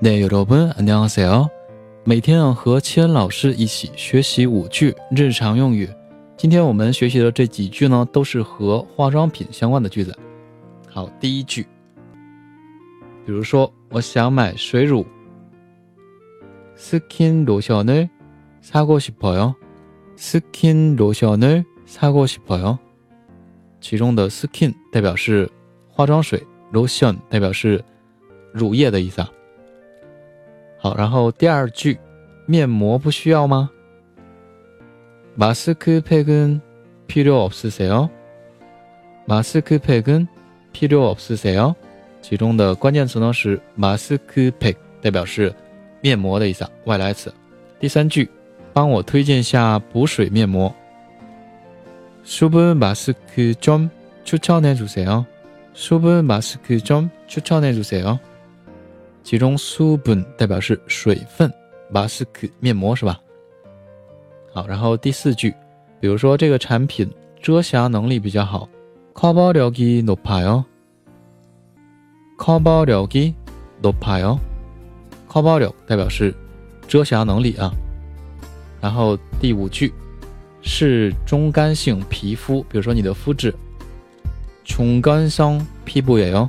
네여러분안녕하세요每天和千老师一起学习五句日常用语。今天我们学习的这几句呢，都是和化妆品相关的句子。好，第一句，比如说，我想买水乳。스킨로션을사고싶어 요。 스킨로션을사고싶어 요。 其中的 skin 代表是化妆水，lotion 代表是乳液的意思啊。 好，然后第二句，面膜不需要吗？마스크팩은필요없으세 요？ 마스크팩은필요없으세 요？ 其中的关键词呢是마스크 팩， 代表是面膜的意思，外来词。第三句，帮我推荐下补水面膜。수분마스크좀추천해주세 요。 수분마스크좀추천해주세 요。 其中수분代表是水分，마스크面膜是吧？好，然后第四句，比如说这个产品遮瑕能力比较好，커버력이높아 요。 커버력이높아 요。 커버력代表是遮瑕能力啊。然后第五句是中干性皮肤，比如说你的肤质，중간성피부예 요。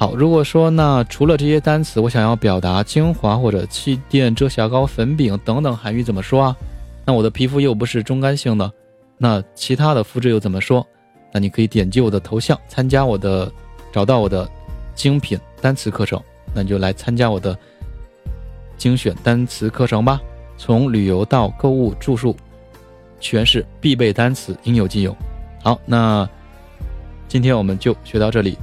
好，如果说那除了这些单词，我想要表达精华或者气垫、遮瑕膏、粉饼等等韩语怎么说啊？那我的皮肤又不是中干性的，那其他的肤质又怎么说？那你可以点击我的头像，参加我的，找到我的精品单词课程，那你就来参加我的精选单词课程吧。从旅游到购物、住宿，全是必备单词，应有尽有。好，那今天我们就学到这里。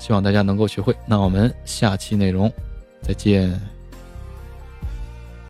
希望大家能够学会，那我们下期内容再见。